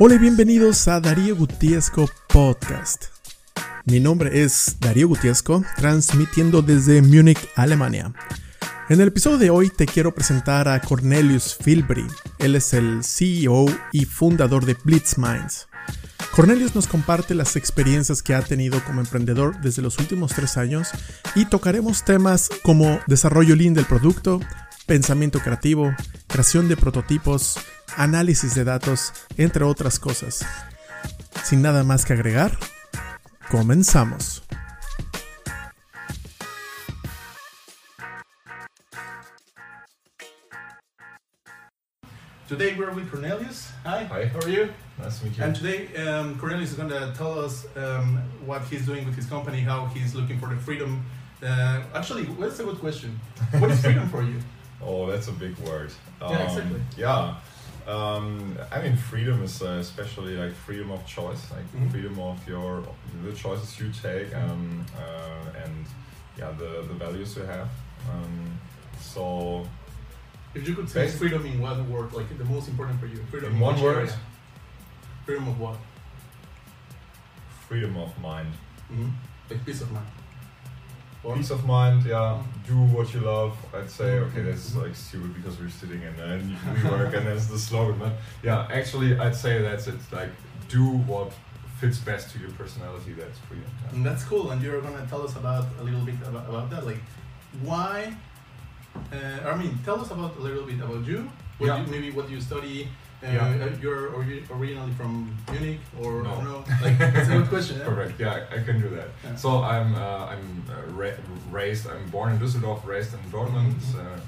Hola y bienvenidos a Darío Gutiesco Podcast. Mi nombre es Darío Gutiesco, transmitiendo desde Múnich, Alemania. En el episodio de hoy te quiero presentar a Cornelius Filbri. Él es el CEO y fundador de Blitz Minds. Cornelius nos comparte las experiencias que ha tenido como emprendedor desde los últimos tres años y tocaremos temas como desarrollo lean del producto, pensamiento creativo, creación de prototipos, análisis de datos, entre otras cosas. Sin nada más que agregar, comenzamos. Today we're with Cornelius. Hi. Hi. How are you? Nice to meet you. And today um, Cornelius is going to tell us um, what he's doing with his company, how he's looking for the freedom. Uh, actually, that's a good question. What is freedom for you? oh, that's a big word. Um, Yeah, exactly. Yeah. Um, I mean, freedom is uh, especially like freedom of choice, like Mhm. freedom of your the choices you take, um, uh, and yeah, the the values you have. Um, so If you could say freedom in one word, like the most important for you, freedom In one word? area? Freedom of what? freedom of mind, Mm-hmm. Like peace of mind. Peace of mind. Yeah, do what you love. I'd say okay, that's like stupid because we're sitting in uh, WeWork and that's the slogan. But yeah, actually, I'd say that's it. Like do what fits best to your personality. That's freedom. Yeah. And that's cool, and you're gonna tell us about a little bit about, about that, like why. Uh, I mean, tell us about a little bit about you. What Yeah. you, maybe what you study. Uh, Yeah. uh, You're ori- originally from Munich, or No. I don't know. Like, it's a good question. yeah? Correct. Yeah, I, can do that. Yeah. So I'm uh, I'm uh, ra- raised. I'm born in Düsseldorf, raised in Dortmund, uh, uh,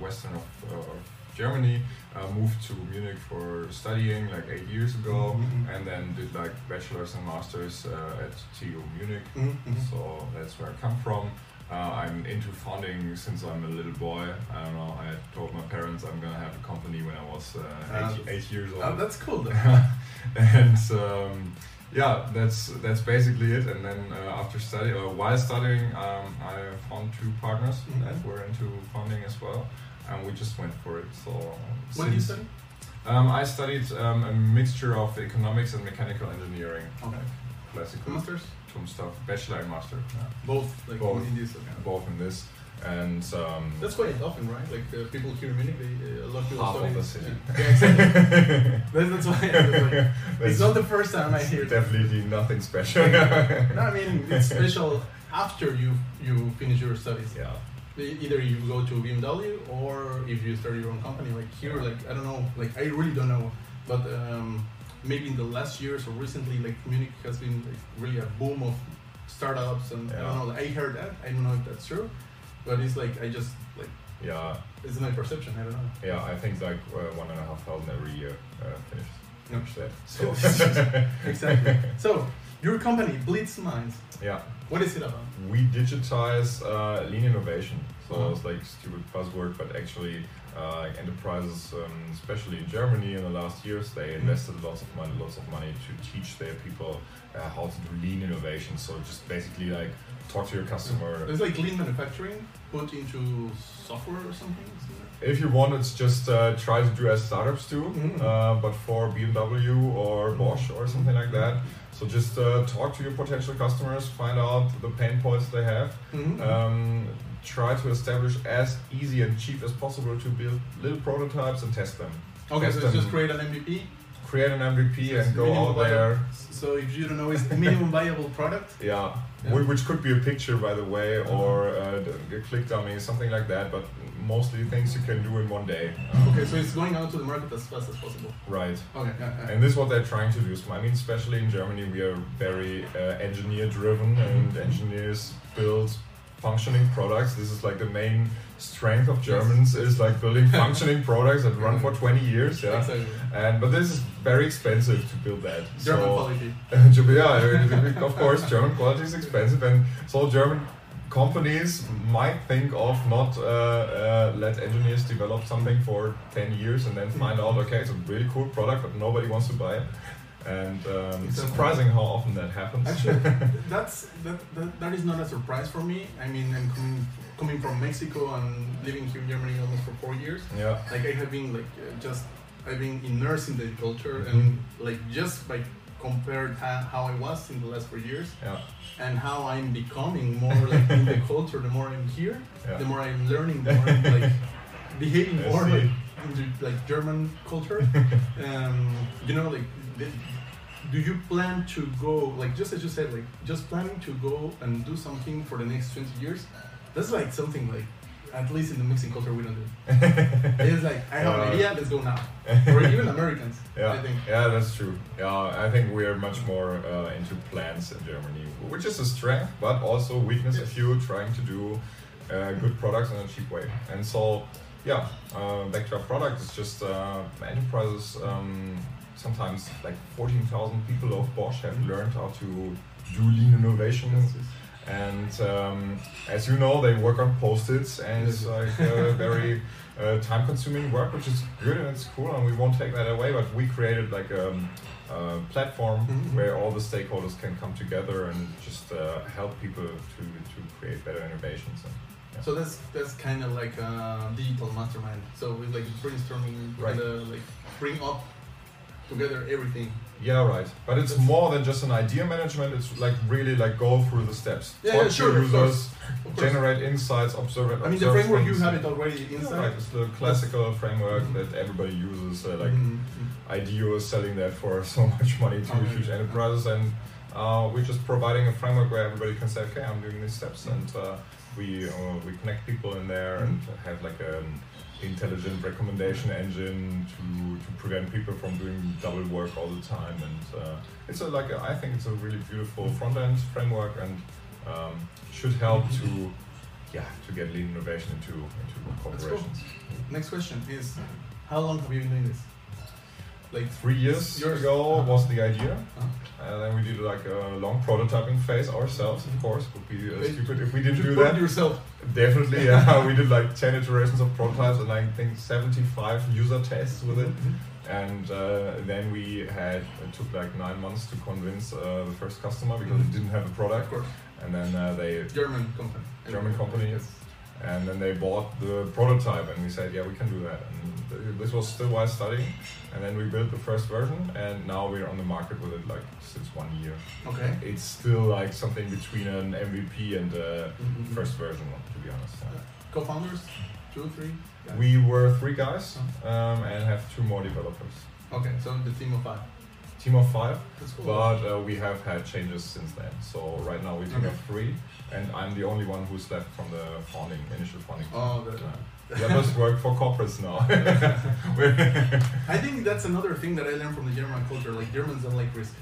western of, uh, of Germany. Uh, moved to Munich for studying like eight years ago, Mhm. and then did like bachelor's and masters uh, at TU Munich. Mhm, mhm. So that's where I come from. Uh, I'm into founding since I'm a little boy. I don't know. I told my parents I'm gonna have a company when I was uh, eight, Uh, eight years old Oh, that's cool. And um, yeah, that's that's basically it. And then uh, after study, uh, while studying, um, I found two partners Mhm. that were into founding as well, and we just went for it. So What do you study? Um, I studied um, a mixture of economics and mechanical engineering, Okay. classical Masters? Tom stuff, bachelor and master, yeah. Both, like Both. in this. Okay. both in this. And um, That's quite often, right? Like uh, people here in Munich, they, uh, a lot of people half study. of the city. Yeah, yeah exactly. that's, that's why. It's, like, it's not the first time I hear. that. definitely nothing special. No, I mean it's special after you you finish your studies. yeah. Either you go to BMW or if you start your own company. Like here, like I don't know, like I really don't know, but um, maybe in the last years or recently, like Munich has been like, really a boom of startups, and I don't know. I heard that. I don't know if that's true, but it's like I just like Yeah, it's my perception. I don't know. Yeah, I think like uh, one and a half thousand every year uh, finished. No. Finish that. So Exactly. so your company, Blitz Minds, yeah, what is it about? we digitize uh, lean innovation. So Uh-huh. it's like stupid buzzword, but actually, uh, enterprises, um, especially in Germany, in the last years, they Mhm. invested lots of money, lots of money to teach their people uh, how to do lean innovation. So just basically like talk to your customer. It's like lean manufacturing put into software or something. If you want, it's just uh, try to do as startups do, Mhm. uh, but for BMW or Bosch or something like that. So just uh, talk to your potential customers, find out the pain points they have, Mhm. um, try to establish as easy and cheap as possible to build little prototypes and test them. okay, test so it's just create an MVP. Create an MVP So and go out viable- there. So if you don't know, it's the minimum viable product. Yeah. Yeah. Which could be a picture, by the way, or uh, a click dummy, something like that. But mostly things you can do in one day. Um, Okay, so it's going out to the market as fast as possible. Right. Okay, yeah, yeah. And this is what they're trying to do. So, I mean, especially in Germany, we are very uh, engineer driven, and engineers build functioning products. This is like the main strength of Germans is like building functioning products that run for 20 years. Yeah. Exactly. And but this is very expensive to build that. German so, quality. yeah, of course, German quality is expensive, and so German companies might think of not uh, uh, let engineers develop something for 10 years and then find out okay it's a really cool product but nobody wants to buy it and um, it's surprising how often that happens Actually, that's that, that that is not a surprise for me. I mean, I'm coming coming from Mexico and living here in Germany almost for four years. yeah Like I have been like uh, just I've been immersed in the culture and like just by compared how I was in the last four years Yeah. and how I'm becoming more like in the culture. The more I'm here, Yeah. the more I'm learning, the more I'm like behaving more like like German culture. um, you know, like. The, do you plan to go like just as you said like just planning to go and do something for the next 20 years that's like something like at least in the Mexican culture we don't do it's like i have an Uh, idea let's go now or even americans Yeah, i think yeah, that's true. Yeah, I think we're much more uh, into plans in Germany, which is a strength, but also weakness if you're trying to do uh, good products in a cheap way. And so, yeah, uh, back to our product, it's just uh, enterprises. Um, sometimes like 14,000 people of Bosch have learned how to do lean innovation. And um, as you know, they work on post-its, and it's like uh, very uh, time-consuming work, which is good and it's cool, and we won't take that away. But we created like a, a platform Mhm. where all the stakeholders can come together and just uh, help people to, to create better innovations. And, yeah. so that's that's kind of like a digital mastermind so we like brainstorming Right. uh, like bring up together everything Yeah, right. But it's That's- more than just an idea management. It's like really like go through the steps. Yeah, Talk yeah, sure, users, course. generate insights, observe it. i mean the framework you things. have it already Yeah, inside right. It's the classical framework Mhm. that everybody uses. Uh, like Mhm, mhm. IDEO is selling that for so much money to Oh, huge enterprises, and uh, we're just providing a framework where everybody can say, okay, I'm doing these steps, Mm-hmm. and uh, we uh, we connect people in there and have like an intelligent recommendation engine to, to prevent people from doing double work all the time. And uh, it's a, like a, I think it's a really beautiful front end framework and um, should help to yeah to get lean innovation into into corporations. next question is how long have you been doing this like Three years Yours- ago uh-huh. was the idea. uh, And then we did like a long prototyping phase ourselves, of course. Would be uh, stupid if we didn't you do that. yourself Definitely, yeah. we did like 10 iterations of prototypes and I think 75 user tests with it. And uh, then we had, it took like nine months to convince uh, the first customer because it didn't have a of product. course And then uh, they, German company. German company, Yes. And then they bought the prototype and we said, yeah, we can do that. And this was still while studying. And then we built the first version and now we're on the market with it like since one year. Okay. It's still like something between an MVP and a Mhm. first version, to be honest. yeah. Co-founders, two, three. guys? We were three guys um, and have two more developers. Okay, so the team of five. Team of five, cool. but uh, we have had changes since then. So right now we team of three, and I'm the only one who's left from the founding, initial founding. team. Oh, the- Uh, the others work for corporates now. I think that's another thing that I learned from the German culture. Like Germans don't like risk.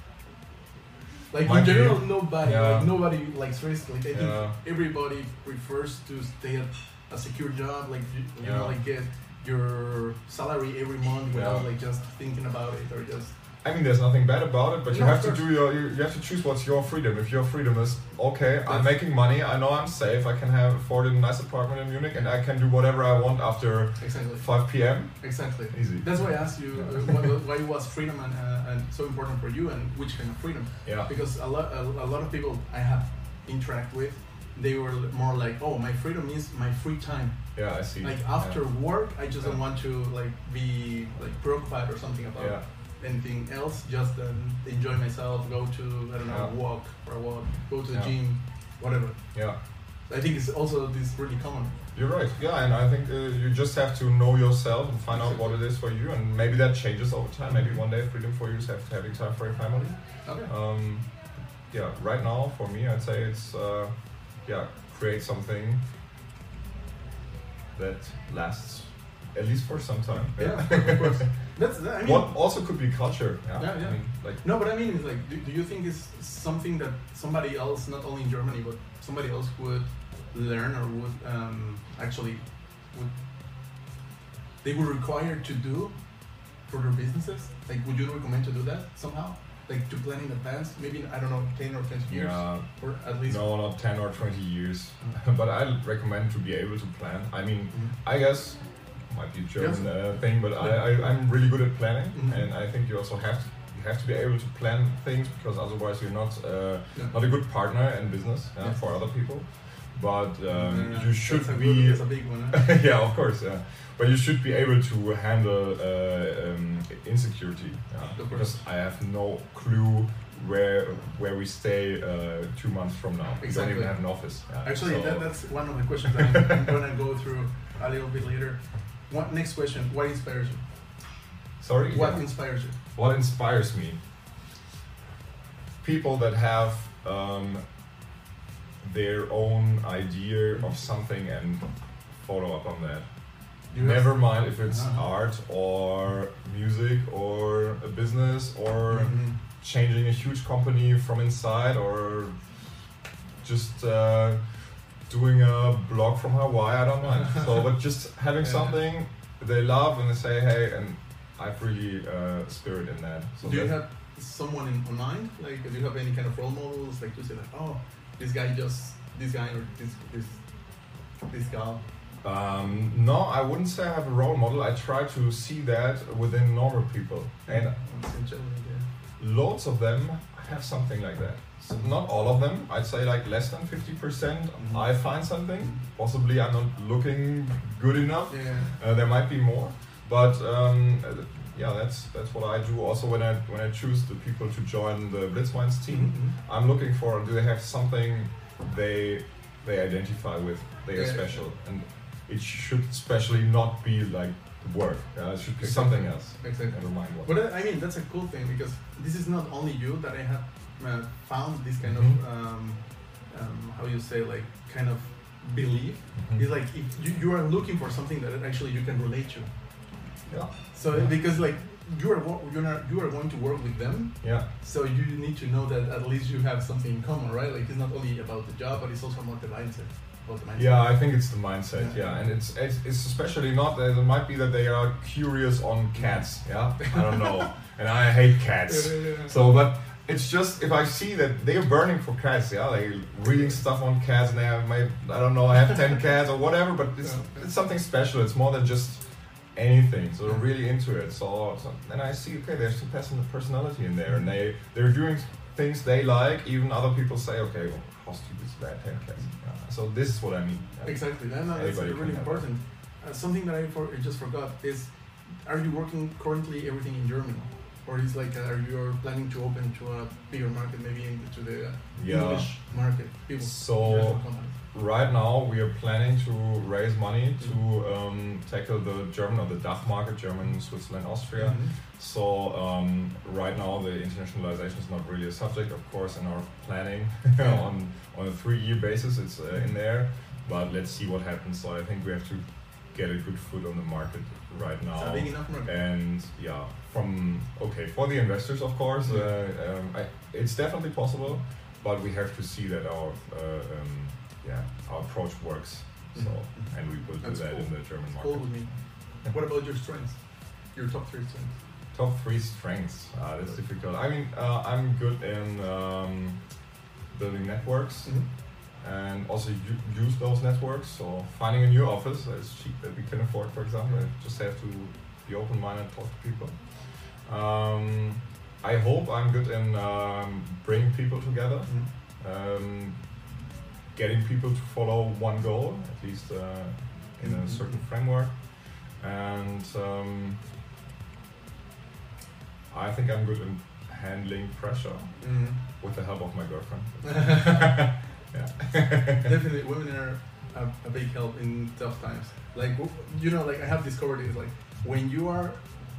Like Might in be. general, nobody Yeah. like nobody likes risk. Like I think Yeah. everybody prefers to stay at a secure job. Like you, you know, like get your salary every month without Yeah. like just thinking about it or just. I mean, there's nothing bad about it, but you No, have to do your. You, you have to choose what's your freedom. If your freedom is okay, I'm making money. I know I'm safe. I can have afford a nice apartment in Munich, and I can do whatever I want after Exactly. 5 p.m. Exactly. Easy. That's why I asked you uh, why, why was freedom and, uh, and so important for you, and which kind of freedom? Yeah. Because a lot, a, a lot of people I have interact with, they were more like, oh, my freedom is my free time. Yeah, I see. Like after Yeah. work, I just Yeah. don't want to like be like preoccupied or something about Yeah. Anything else. Just um, enjoy myself, go to I don't know, Yeah. walk for a walk, go to the Yeah. gym, whatever. Yeah. I think it's also this really common. You're right. Yeah, and I think uh, you just have to know yourself and find out what it is for you, and maybe that changes over time. Maybe one day freedom for you is have having time for your family. Okay. Um, yeah, right now for me, I'd say it's uh, yeah, create something that lasts at least for some time. Yeah, of course. That's I mean. what also could be culture. Yeah, Yeah, yeah. I mean, like No, but I mean, like, do, do you think it's something that somebody else, not only in Germany, but somebody else would learn or would um, actually would they would require to do for their businesses? Like, would you recommend to do that somehow? Like to plan in advance, maybe I don't know, ten or twenty years, yeah, or at least. no, not ten or twenty years, but I recommend to be able to plan. I mean, Mhm. I guess might be a German Yes. uh, thing, but I, I I'm really good at planning, Mhm. and I think you also have to you have to be able to plan things because otherwise you're not uh, Yeah. not a good partner in business yeah, Yes. for other people. but um, Yeah, you should that's be. good- That's a big one. huh? yeah, of course, yeah. But you should be able to handle uh, um, insecurity. Yeah, because I have no clue where where we stay uh, two months from now. We don't Exactly. even have an office. Yeah, Actually, so- that, that's one of the questions that I'm, I'm gonna go through a little bit later. What next question? What inspires you? sorry. What yeah. inspires you? What inspires me? People that have um, their own idea of something and follow up on that. You Never mind if it's Uh-huh. art or music or a business or Mhm. changing a huge company from inside or just uh, doing a blog from Hawaii. I don't mind. so, but just having Yeah. something they love and they say, hey, and I've really uh, spirit in that. So Do you have someone in, in mind? Like, do you have any kind of role models? Like, you say, like, oh, this guy just, this guy or this, this, this gal. Um, no, I wouldn't say I have a role model. I try to see that within normal people, and loads of them have something like that. Not all of them. I'd say like less than fifty percent. Mhm. I find something. Possibly I'm not looking good enough. Yeah. Uh, there might be more, but um, uh, yeah, that's that's what I do. Also, when I when I choose the people to join the Blitzminds team, Mhm. I'm looking for do they have something they they identify with they are special and it should especially not be like work yeah, it should be something else Exactly. never mind what But uh, I mean, that's a cool thing because this is not only you that I have uh, found this kind Mhm. of um, um, how you say like kind of belief. Mhm. It's like if you, you are looking for something that actually you can relate to. yeah So Yeah. because like you are you're not, you are going to work with them, yeah so you need to know that at least you have something in common, right? Like it's not only about the job, but it's also about the mindset. About the mindset. yeah i think it's the mindset Yeah. yeah, and it's, it's it's especially not that it might be that they are curious on cats yeah i don't know and i hate cats Yeah, yeah, yeah. So, but it's just if I see that they're burning for cats, yeah, like reading stuff on cats, and they have my, I don't know, I have ten cats or whatever, but it's Yeah. it's something special. It's more than just anything. So they're really into it. So, so then I see, okay, there's some person- personality in there, and they they're doing things they like. Even other people say, okay, well, how stupid is that? Ten cats. Yeah. So this is what I mean. Exactly. No, no, that's really important. Uh, something that I, for, I just forgot is, are you working currently everything in German, or it's like uh, are you planning to open to a bigger market, maybe into the uh, Yeah. English market? People, So. Right now, we are planning to raise money to um, tackle the German or the DACH market, German, Switzerland, Austria. Mhm. So um, right now, the internationalization is not really a subject, of course, in our planning Yeah. on on a three-year basis. It's uh, in there, but let's see what happens. So I think we have to get a good foot on the market right now. It's a big enough market. And yeah, from okay for the investors, of course, Yeah. uh, um, I, it's definitely possible, but we have to see that our uh, um, yeah our approach works. So Mhm. and we will do That's that cool. in the German Cool market. with me. What about your strengths? Your top three strengths. Top three strengths. Uh, that's difficult. I mean, uh, I'm good in um, building networks and also use those networks. So finding a new office that is cheap that we can afford, for example. I just have to be open-minded, talk to people. Um, I hope I'm good in um, bringing people together, Mhm. um, getting people to follow one goal, at least uh, in a Mhm. certain framework, and um, I think I'm good in handling pressure Mhm. with the help of my girlfriend. yeah. Definitely, women are a, a big help in tough times. Like you know, like I have discovered is like when you are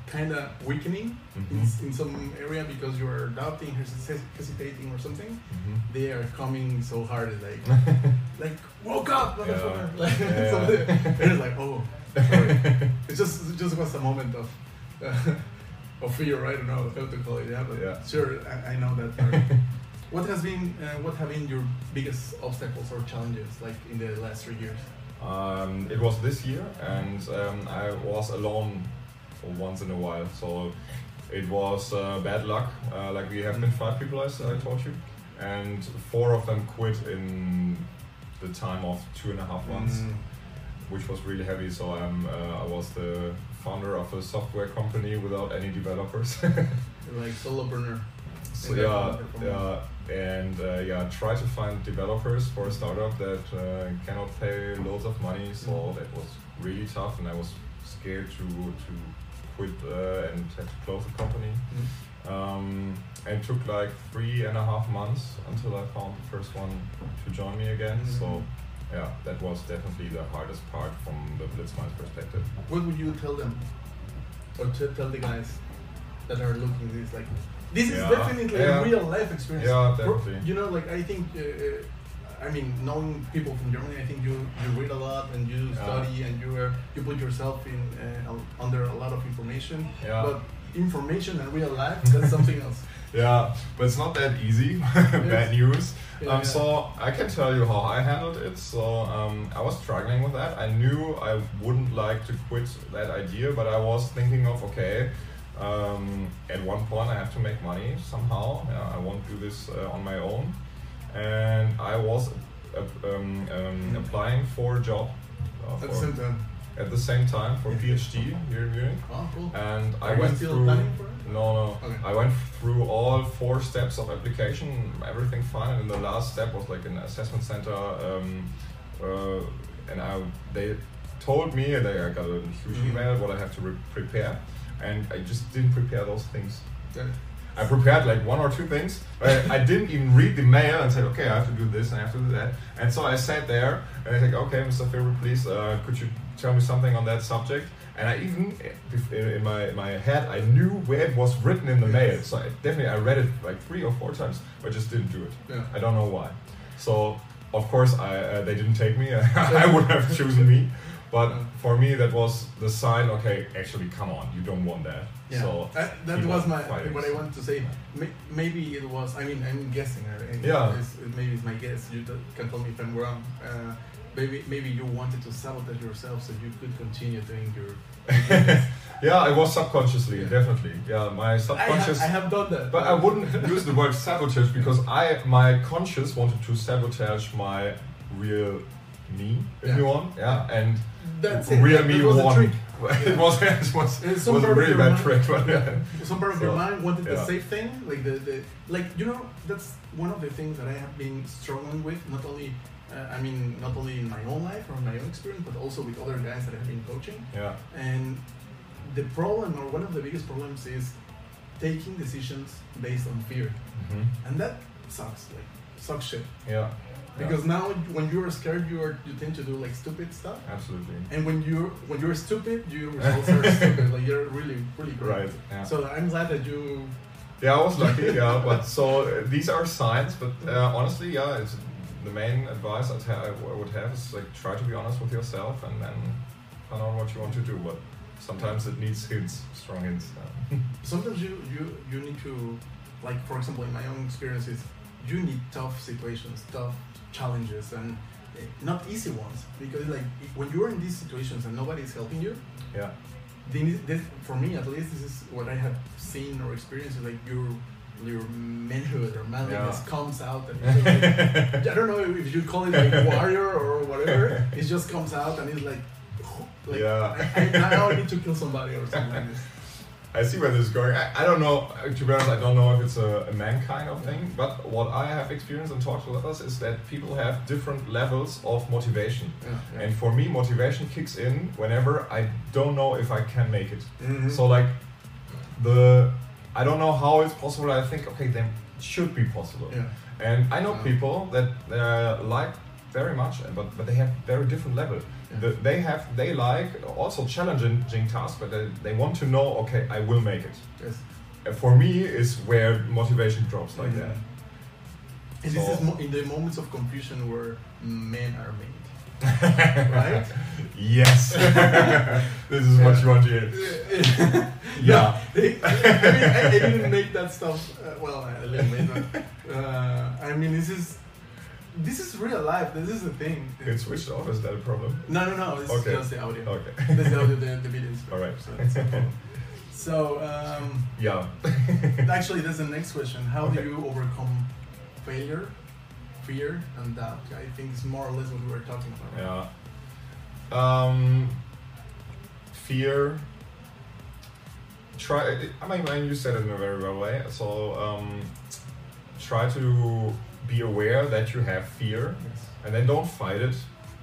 kind of weakening in, Mhm. s- in some area because you are doubting, hes- hesitating, or something, Mhm. they are coming so hard. Like, like woke up, motherfucker. Yeah. Like, Yeah. so like, oh, it just it just was a moment of. Uh, of fear, I don't know how to call it. Yeah, but Yeah. sure, I, I know that. part. What has been, uh, what have been your biggest obstacles or challenges, like in the last three years? Um, it was this year, and um, I was alone once in a while. So it was uh, bad luck. Uh, like we have been five people, as I told you, and four of them quit in the time of two and a half months, Mm. which was really heavy. So I'm, uh, I was the founder of a software company without any developers. Like solopreneur. so yeah, yeah, and uh, yeah, try to find developers for a startup that uh, cannot pay loads of money. So Mhm. that was really tough, and I was scared to to quit uh, and had to close the company. Mm. Um, and took like three and a half months until I found the first one to join me again. Mhm. So yeah, that was definitely the hardest part from the Blitzminds perspective. What would you tell them, or to tell the guys that are looking at this? Like, this is definitely yeah. a real life experience. Yeah, definitely. You know, like I think, uh, uh, I mean, knowing people from Germany, I think you you read a lot and you Yeah. study and you are you put yourself in uh, under a lot of information. Yeah. But information and real life, that's something else. Yeah, but it's not that easy. Bad news. Yeah, um, yeah. So I can tell you how I handled it. So um, I was struggling with that. I knew I wouldn't like to quit that idea, but I was thinking of okay. Um, at one point, I have to make money somehow. Yeah, I won't do this uh, on my own, and I was uh, um, um, applying for a job uh, At the same time. at the same time for PhD here in Munich Oh, cool. and I Are went still through. planning for it? No, no. Okay. I went through all four steps of application, everything fine, and the last step was like an assessment center, um, uh, and I they told me that I got a huge Mhm. email what I have to re- prepare, and I just didn't prepare those things. Yeah. I prepared like one or two things. I didn't even read the mail and said, okay, I have to do this and I have to do that. And so I sat there and I said, okay, Mr. Ferber, please, uh, could you tell me something on that subject? And I even, if- in in my, my head, I knew where it was written in the mail. So I definitely, I read it like three or four times, but just didn't do it. Yeah. I don't know why. So, of course, I, uh, they didn't take me. I would have chosen me. But for me, that was the sign, okay, actually, come on, you don't want that. Yeah, So, Uh, that was my fighting. what I wanted to say. Maybe it was. I mean, I'm guessing. uh, and Yeah. it's- it- maybe it's my guess. You can tell me if I'm wrong. Uh, maybe maybe you wanted to sabotage yourself so you could continue doing your. yeah, I was subconsciously, Yeah. definitely. Yeah, my I have, subconscious. I have done that. But I wouldn't use the word sabotage because I, my conscious wanted to sabotage my real me, if Yeah. you want. Yeah, and That's it. real that, me that was won. the trick. it was, it was, it was a part of really your bad mind- trick. But yeah. Some part of your mind wanted the safe thing, like the, the like you know that's one of the things that I have been struggling with. Not only, uh, I mean, not only in my own life or my own experience, but also with other guys that I have been coaching. yeah, And the problem, or one of the biggest problems, is taking decisions based on fear, hmm and that sucks. Like sucks shit. yeah, Because now, when you are scared, you are you tend to do like stupid stuff. absolutely. And when you when you're stupid, your results are stupid. Like you're really really great. Right. Yeah. So I'm glad that you. Yeah, I was lucky. Yeah, but so uh, these are signs. But uh, honestly, yeah, it's the main advice I'd ha- I would have is like try to be honest with yourself and then find out what you want to do. But sometimes it needs hints, strong hints. Yeah. Sometimes you you you need to, like for example, in my own experiences, you need tough situations, tough challenges, and eh, not easy ones. Because like when you're in these situations and nobody is helping you, yeah, then this, this, for me at least, this is what I have seen or experienced. Like your your manhood or manliness Yeah. comes out, and it's like, I don't know if you call it like warrior or whatever. It just comes out and it's like, like Yeah. I, I, now need to kill somebody or something like this. I see where this is going. I, I don't know. To be honest, I don't know if it's a, a mankind of thing. But what I have experienced and talked to others is that people have different levels of motivation. Yeah, yeah. And for me, motivation kicks in whenever I don't know if I can make it. Mhm. So like the I don't know how it's possible. I think okay, then it should be possible. yeah. And I know people that uh, like very much, but but they have very different level. Yeah. The, they have they like also challenging tasks, but they, they want to know okay, I will make it. Yes. For me, is where motivation drops like Mhm. that. And this So- is mo- in the moments of confusion where men are made. Right? Yes. this is what you want to hear. Yeah. They- I, mean, I, I didn't make that stuff. Uh, well, I didn't make that. Uh, I mean, this is this is real life. This is the thing. It switched off. Is that a problem? No, no, no. It's Okay. just the audio. Okay. This is the audio. The, the video is All right. So, it's no problem. so um, Yeah. actually, that's the next question. How do you overcome failure, fear, and doubt? I think it's more or less what we were talking about. Yeah. Um, fear. try. I mean, I mean, you said it in a very well way. So um, try to be aware that you have fear, Yes. and then don't fight it,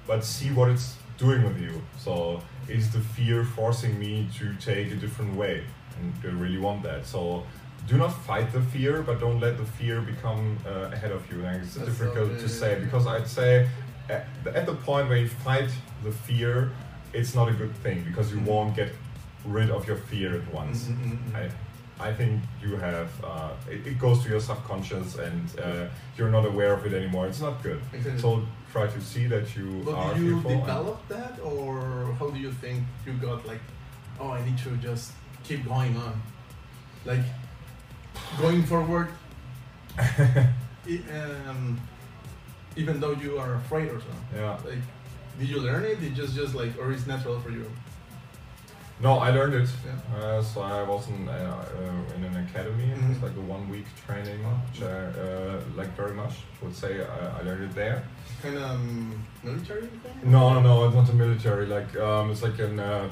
but see what it's doing with you. So is the fear forcing me to take a different way, and I really want that? So. Do not fight the fear, but don't let the fear become uh, ahead of you. Like, it's That's difficult okay. to say because I'd say at the, at the point where you fight the fear, it's not a good thing because you Mhm. won't get rid of your fear at once. Mhm, mhm, mhm. I, I think you have uh, it, it goes to your subconscious and uh, you're not aware of it anymore. It's not good. Exactly. So try to see that you But are did you develop that, or how do you think you got like, oh, I need to just keep going on, like going forward, um, even though you are afraid or something. yeah. Like, did you learn it? Did just just like, or is natural for you? No, I learned it. Yeah. Uh, so I was in, uh, uh, in an academy. It was Mhm. like a one week training, which I uh, like very much. I would say I, I learned it there. Kind of um, military thing? No, no, no, it's not a military. Like um, it's like an, uh,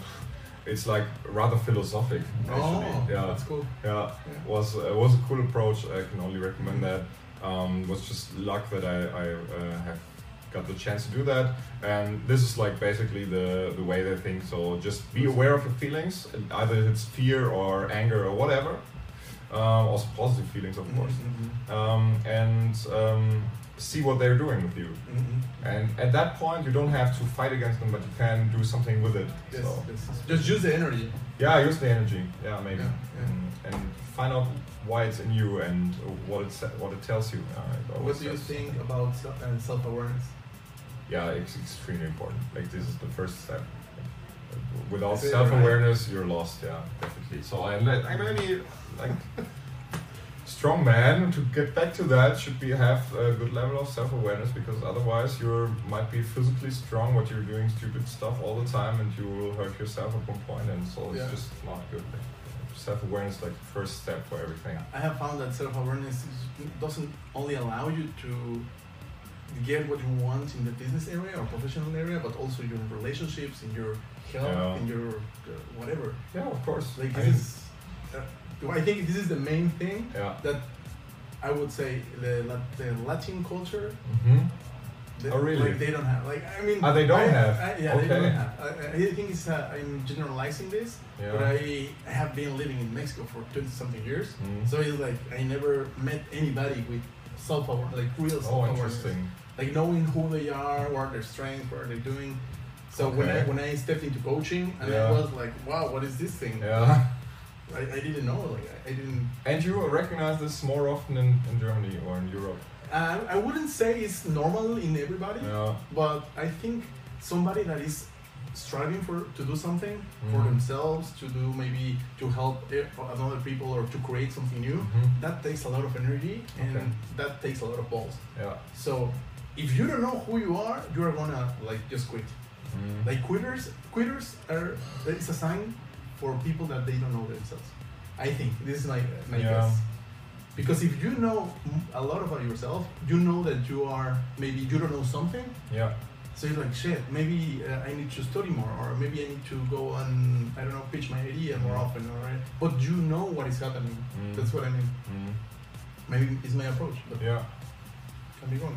it's like rather philosophic. Actually. Oh, yeah, that's cool. yeah. Yeah. Was uh, was a cool approach. I can only recommend that. Um, it was just luck that I, I uh, have got the chance to do that. And this is like basically the the way they think. So just be aware of your feelings, either it's fear or anger or whatever. Um, also positive feelings, of course. Mhm, Um, and um, see what they're doing with you. mhm, mhm. And at that point, you don't have to fight against them, but you can do something with it. Yes, So yes. Just use the energy. yeah, use the energy. Yeah, maybe, Yeah, yeah. And, and find out why it's in you and what it sa- what it tells you. Uh, it What do you think about uh, self-awareness? Yeah, it's extremely important. Like this is the first step. Without Is self-awareness, you're lost. Yeah, definitely. So I, I'm really like strong man to get back to that should be have a good level of self-awareness because otherwise you might be physically strong but you're doing stupid stuff all the time and you will hurt yourself at one point and so it's Yeah. just not good self-awareness is like the first step for everything I have found that self-awareness is, doesn't only allow you to get what you want in the business area or professional area, but also your relationships, in your health, Yeah. in your whatever. yeah of course Like I this is, uh, I think this is the main thing yeah that I would say the the Latin culture. hmm They, Oh, really? Like they don't have. Like I mean. Ah, they don't I- have? I, yeah, they don't have. I, I think it's. Uh, I'm generalizing this, but yeah I, I have been living in Mexico for twenty something years. Mhm. So it's like I never met anybody with self aware, like real self oh awareness, interesting like knowing who they are, what are their strengths, what are they doing. So when I when I stepped into coaching, and Yeah. I was like, wow, what is this thing? yeah I, I didn't know. Like I, I didn't. and you recognize this more often in, in Germany or in Europe Uh, I wouldn't say it's normal in everybody, yeah but I think somebody that is striving for to do something for Mhm. themselves, to do maybe to help e- other people or to create something new, Mhm. that takes a lot of energy and Okay. that takes a lot of balls. yeah So if you don't know who you are, you are gonna like just quit. Mhm. Like quitters, quitters are it's a sign for people that they don't know themselves. I think this is my my Yeah. guess. Because if you know a lot about yourself, you know that you are maybe you don't know something. yeah So you're like shit. Maybe uh, I need to study more, or maybe I need to go and I don't know pitch my idea more Mm. often. All right, but you know what is happening. Mm. That's what I mean. Mhm. Maybe it's my approach, but yeah can be wrong.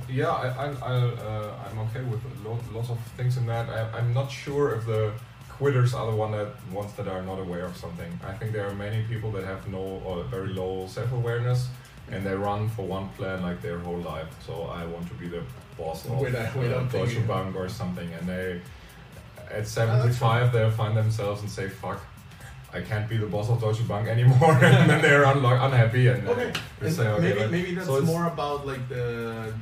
Yeah, I, I, I, uh, I'm okay with lo- lots of things in that. I, I'm not sure if the quitters are the one that ones that are not aware of something. I think there are many people that have no or very low self-awareness, and they run for one plan like their whole life. So I want to be the boss of Without- uh, Deutsche. Bank or something, and they at that's 75 they'll find themselves and say fuck. I can't be the boss of Deutsche Bank anymore, and then they're unlo- unhappy and uh, Okay, and say, okay, maybe like- maybe that's so more about like the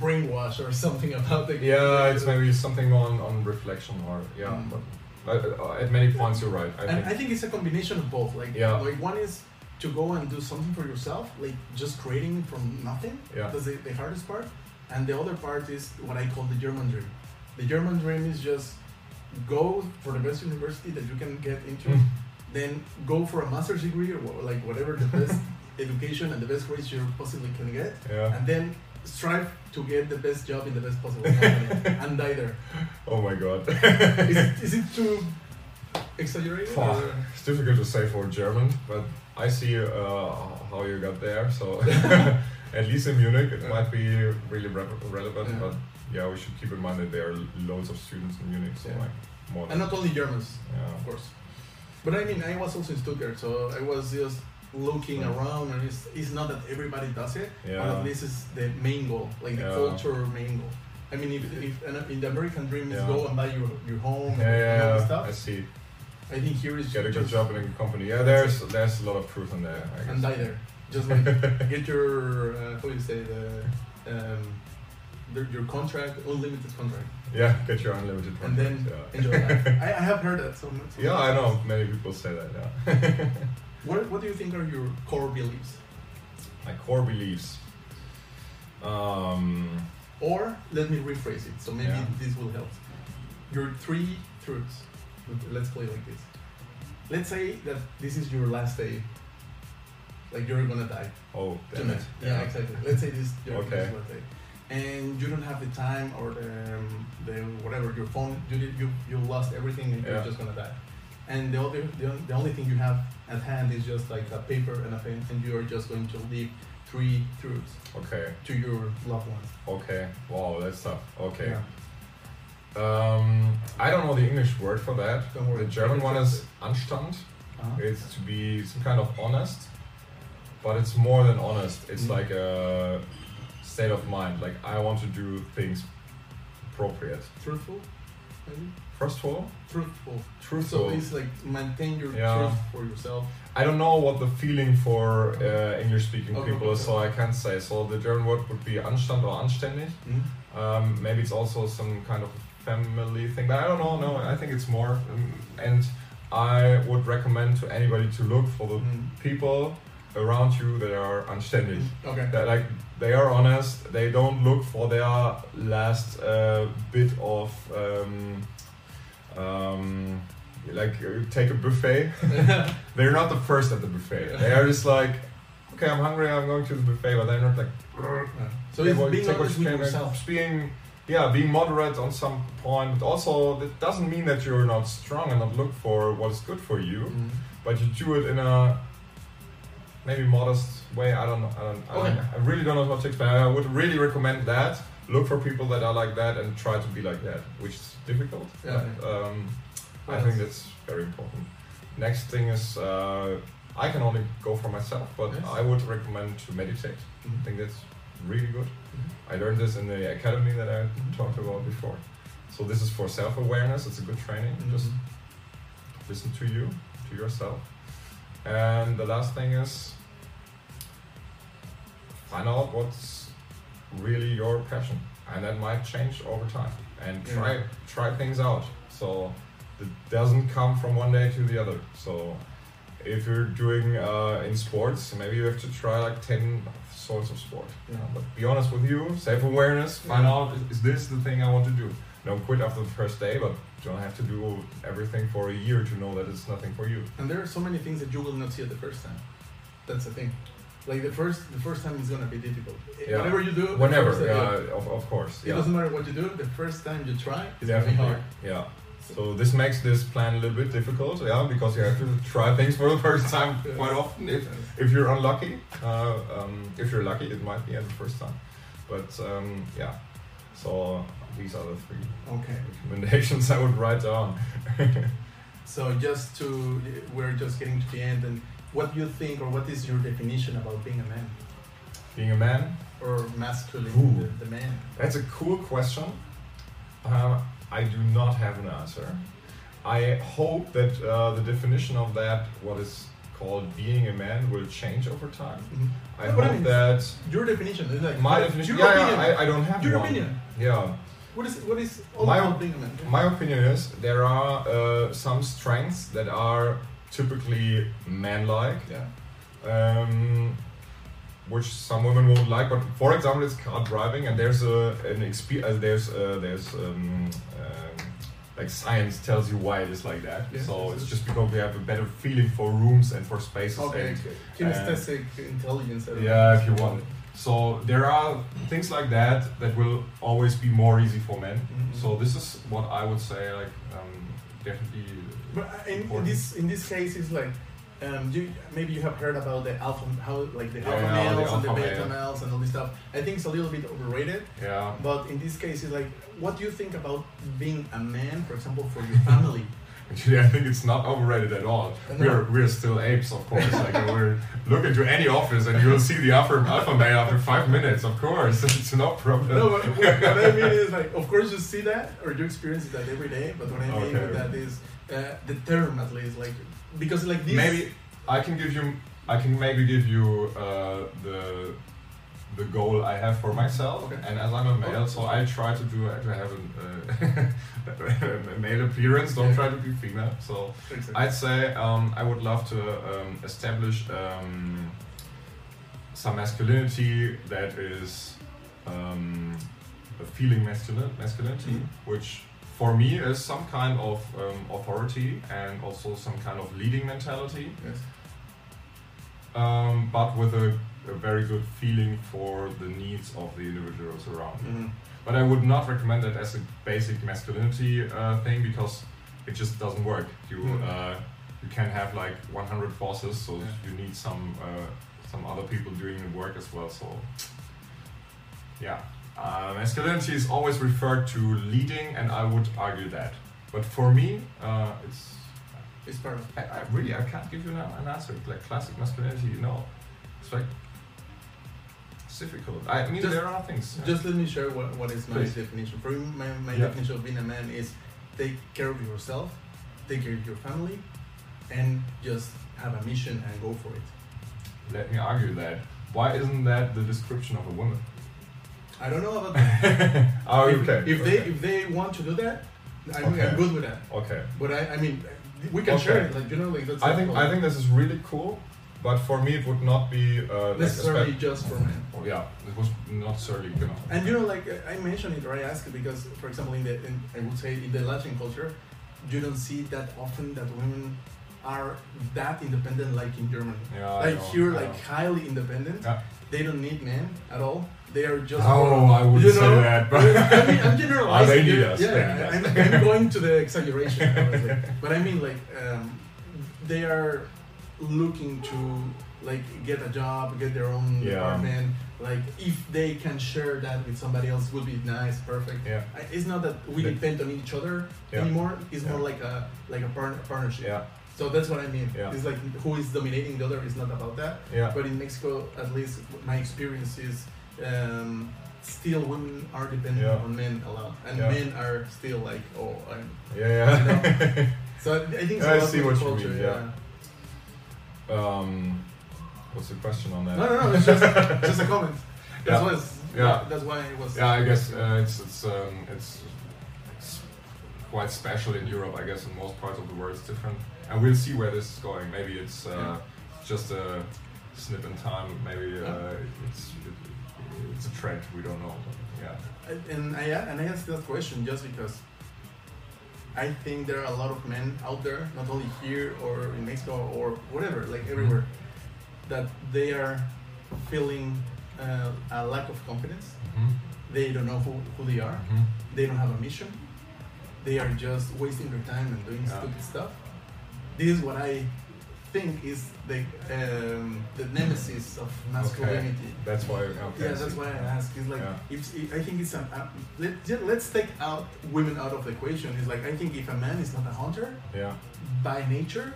brainwash or something about the Yeah, it's maybe something on, on reflection or yeah, Mm. but uh, at many points you're right. I and think I think it's a combination of both. Like, Yeah. like one is to go and do something for yourself, like just creating from nothing. Yeah. That's the, the hardest part. And the other part is what I call the German dream. The German dream is just go for the best university that you can get into, Mm. then go for a master's degree or like whatever the best education and the best grades you possibly can get, yeah. and then strive to get the best job in the best possible company and die there. Oh my god. Is it, is it too exaggerated? Fuck. or- It's difficult to say for German, but I see uh, how you got there. So at least in Munich, it Yeah. might be really re- relevant. Yeah. But yeah, we should keep in mind that there are loads of students in Munich, so like more. And not only Germans, yeah. of course. But I mean, I was also in Stuttgart, so I was just looking Mm. around, and it's, it's not that everybody does it, but Yeah. at least it's the main goal, like the Yeah. culture main goal. I mean, if, if in the American dream is Yeah. go and buy your, your home and, all this stuff, I see. I think here is Get a good just job in a good company. Yeah, there's there's a lot of truth in there. I guess. and die there. Just like get your uh, how do you say the um, the, your contract, unlimited contract, Yeah, get your unlimited and then yeah. enjoy life. I, I have heard that so much. Yeah, I know. Many people say that. Yeah. What What do you think are your core beliefs? My core beliefs. Um, Or let me rephrase it, so maybe Yeah. this will help. Your three truths. Let's play like this. Let's say that this is your last day. Like you're gonna die oh, damn it. Yeah, exactly. Let's say this your Okay. last day, and you don't have the time or the, um, the whatever your phone. You did, you you lost everything and Yeah. you're just gonna die. And the other the, the only thing you have at hand is just like a paper and a pen, and you are just going to leave three truths Okay. to your loved ones. Okay. Wow, that's tough. Okay. Yeah. Um, I don't know the English word for that. Don't worry. The German one is. Anstand. Uh-huh. It's to be some kind of honest, but it's more than honest. It's Mhm. like a state of mind. Like I want to do things appropriate. truthful, maybe Trustful, truthful. truthful. So it's like maintain your Yeah. truth for yourself. I don't know what the feeling for uh, English-speaking Okay, people is, okay. so I can't say. So the German word would be Anstand or Anständig. Um, maybe it's also some kind of family thing, but I don't know. No, I think it's more. Um, and I would recommend to anybody to look for the Mm. people around you that are anständig. Okay. That like they are honest. They don't look for their last uh, bit of um, um, like uh, take a buffet. they're not the first at the buffet. They are just like, okay, I'm hungry. I'm going to the buffet, but they're not like. so it's being honest with yourself. Being, yeah, being moderate on some point. But also, that doesn't mean that you're not strong and not look for what is good for you. Mm. But you do it in a maybe modest way. I don't know. I don't. I, don't, I really don't know how to explain. I would really recommend that. Look for people that are like that and try to be like that, which is difficult. Yeah. But, um, I think that's very important. Next thing is uh, I can only go for myself, but Yes. I would recommend to meditate. I Mhm. think that's really good. Mhm. I learned this in the academy that I Mhm. talked about before. So this is for self-awareness. It's a good training. Just Mhm. listen to you, to yourself. And the last thing is find out what's really your passion, and that might change over time. And Yeah. try try things out. So it doesn't come from one day to the other. So if you're doing uh, in sports, maybe you have to try like ten sorts of sport. Yeah. But be honest with you, self awareness. Find Yeah. out is this the thing I want to do. Don't quit after the first day, but you don't have to do everything for a year to know that it's nothing for you. And there are so many things that you will not see at the first time. That's the thing. Like the first, the first time is gonna be difficult. Yeah. Whatever you do, Whenever, yeah, of, of course. Yeah. It doesn't matter what you do. The first time you try, it's gonna be Definitely. hard. Yeah. So this makes this plan a little bit difficult, yeah, because you have to try things for the first time quite often. If, if you're unlucky, uh, um, if you're lucky, it might be at the first time. But um, yeah, so these are the three Okay. recommendations I would write down. So just to, we're just getting to the end. And what do you think, or what is your definition about being a man Being a man, or masculine, the, the man? That's a cool question. Um, I do not have an answer. I hope that uh, the definition of that, what is called being a man, will change over time. I No, but I hope mean, that Your definition is like my definition. Yeah, opinion. yeah, I, I don't have your one. opinion. Yeah, What is what is all My- my opinion is there are uh, some strengths that are typically man-like, yeah. um, which some women won't like. But for example, it's car driving, and there's a an expe- uh, there's uh, there's um, um, like science tells you why it is like that. Yes, so it's just because we have a better feeling for rooms and for spaces. Okay. And, Kinesthetic intelligence. Yeah, if you want. So there are things like that that will always be more easy for men. Mhm. So this is what I would say, like um, definitely But uh, in, in this in this case, it's like um, you, maybe you have heard about the alpha, how like the alpha yeah, the males and the beta male. males and all this stuff. I think it's a little bit overrated. Yeah. But in this case, it's like, what do you think about being a man, for example, for your family? Actually, I think it's not overrated at all. No. We're we're still apes, of course. like we're look into any office and you will see the alpha alpha male after five minutes. Of course, it's no problem. no, what, what what I mean is like, of course you see that or you experience that every day. But what I mean Okay. with that is uh, the term at least, like because like this. maybe I can give you I can maybe give you uh, the the goal I have for myself, Okay. and as I'm a male, so I try to do to have an, uh, a male appearance. Don't try to be female. So Exactly. I'd say um, I would love to um, establish um, some masculinity that is um, a feeling masculine, masculinity, Mhm. which for me is some kind of um, authority and also some kind of leading mentality, yes. um, but with a, a very good feeling for the needs of the individuals around me. Mhm. But I would not recommend it as a basic masculinity uh, thing because it just doesn't work. You Mm. uh, you can have like 100 bosses, so Yeah. you need some uh, some other people doing the work as well. So yeah, uh, masculinity is always referred to leading, and I would argue that. But for me, uh, it's It's perfect. I, I really I can't give you an, an answer. Like classic masculinity, you know, it's like difficult. I mean, Just- there are things. yeah. Just let me share what, what is my Please. definition. For me, my, my Yeah. definition of being a man is take care of yourself, take care of your family, and just have a mission and go for it. Let me argue that. Why isn't that the description of a woman? I don't know about that. oh, if, okay. If they okay. if they want to do that, I'm, Okay. I'm good with that. okay. But I, I mean, we can share it. Like you know, like that's. I think. I think this is really cool, but for me it would not be uh, like necessarily espe- just for men. oh, yeah, it was not necessarily you know. And you know, like I mentioned it, or I asked it because, for example, in the in, I would say in the Latin culture, you don't see that often that women are that independent like in Germany. Yeah, I like know, here, like know. highly independent. Yeah. They don't need men at all. They are just. Oh, I wouldn't you say that, but- I mean, I'm generalizing. Oh, us, Yeah, they need us. I'm, I'm going to the exaggeration, honestly. but I mean, like, um, they are looking to like get a job, get their own Yeah. apartment. Like, if they can share that with somebody else, would be nice, perfect. Yeah, It's not that we But- depend on each other Yeah. anymore. It's Yeah. more like a like a partner, partnership. yeah, So that's what I mean. Yeah. It's like who is dominating the other is not about that. yeah. But in Mexico, at least my experience is um, still women are dependent Yeah. on men a lot, and Yeah. men are still like, oh, I'm. Yeah, yeah. So I, think it's I see what the you culture. mean, yeah. Um, what's the question on that? No, no, no. It's just just a comment. That's Yeah. why. It's, Yeah. That's why it was. Yeah, I guess uh, it's it's um, it's it's quite special in Europe. I guess in most parts of the world it's different, and we'll see where this is going. Maybe it's uh, Yeah. just a snip in time. Maybe uh, Yeah. it's it, it's a trend. We don't know. But yeah. And- And I and I asked that question just because I think there are a lot of men out there, not only here or in Mexico or whatever, like everywhere, that they are feeling uh, a lack of confidence. Mhm. They don't know who, who they are. Mhm. They don't have a mission. They are just wasting their time and doing Yeah. stupid stuff. This is what I think is the um, the nemesis of masculinity. That's why. Okay. Yeah, that's why I ask. It's like Yeah. if I think it's a uh, let let's take out women out of the equation. It's like I think if a man is not a hunter Yeah. by nature,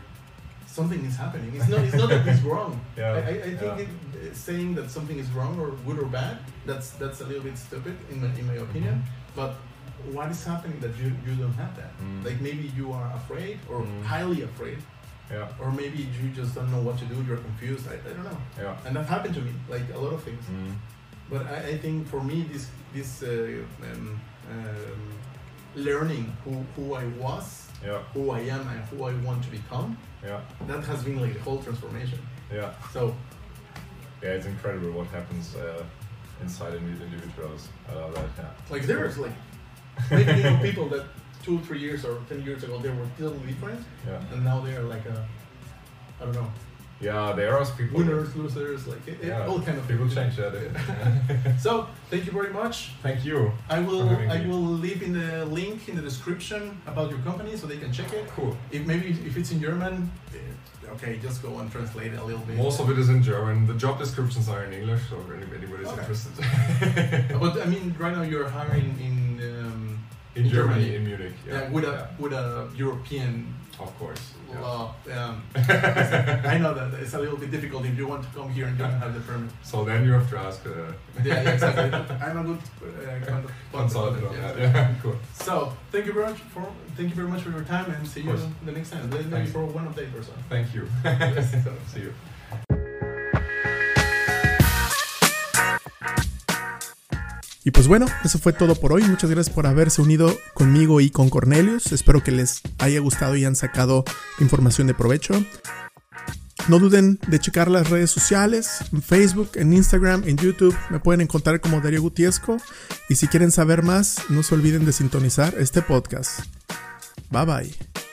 something is happening. It's not. It's not that he's wrong. Yeah, I, I, think yeah. it, saying that something is wrong or good or bad, that's that's a little bit stupid in my in my opinion. But what is happening that you you don't have that? Mm. Like maybe you are afraid or Mm. highly afraid, Yeah. or maybe you just don't know what to do. You're confused. I, I don't know. Yeah. And that happened to me. Like a lot of things. Mm. But I, I think for me, this this uh, um, um, learning who, who I was, Yeah. who I am, and who I want to become, Yeah. that has been like the whole transformation. Yeah. So Yeah. It's incredible what happens uh, inside individuals. I love that. Yeah. like there's like maybe you know people that two, three years or ten years ago they were totally different, Yeah. and now they are like a I don't know Yeah, there are people. winners, losers, like it, Yeah, all kind of people things. change. Yeah, So thank you very much. Thank you. I will I me. will leave in the link in the description about your company so they can check it. Cool. If maybe if it's in German, eh, okay, just go and translate it a little bit. Most of it is in German. The job descriptions are in English, so if anybody is Okay. interested. But I mean, right now you're hiring in in In Germany, Germany. in Munich. yeah, Yeah, with a with a European of course. yeah. law. Um, I know that it's a little bit difficult if you want to come here and you don't have the permit. So then you have to ask uh, Yeah, yeah, exactly. I'm a good uh, con- consultant on yeah. that. Yeah, cool. So thank you very much for thank you very much for your time and see you the next time. Maybe for one update or so. Thank you. Yes, so- See you. Y pues bueno, eso fue todo por hoy. Muchas gracias por haberse unido conmigo y con Cornelius. Espero que les haya gustado y han sacado información de provecho. No duden de checar las redes sociales, en Facebook, en Instagram, en YouTube. Me pueden encontrar como Darío Gutiesco. Y si quieren saber más, no se olviden de sintonizar este podcast. Bye bye.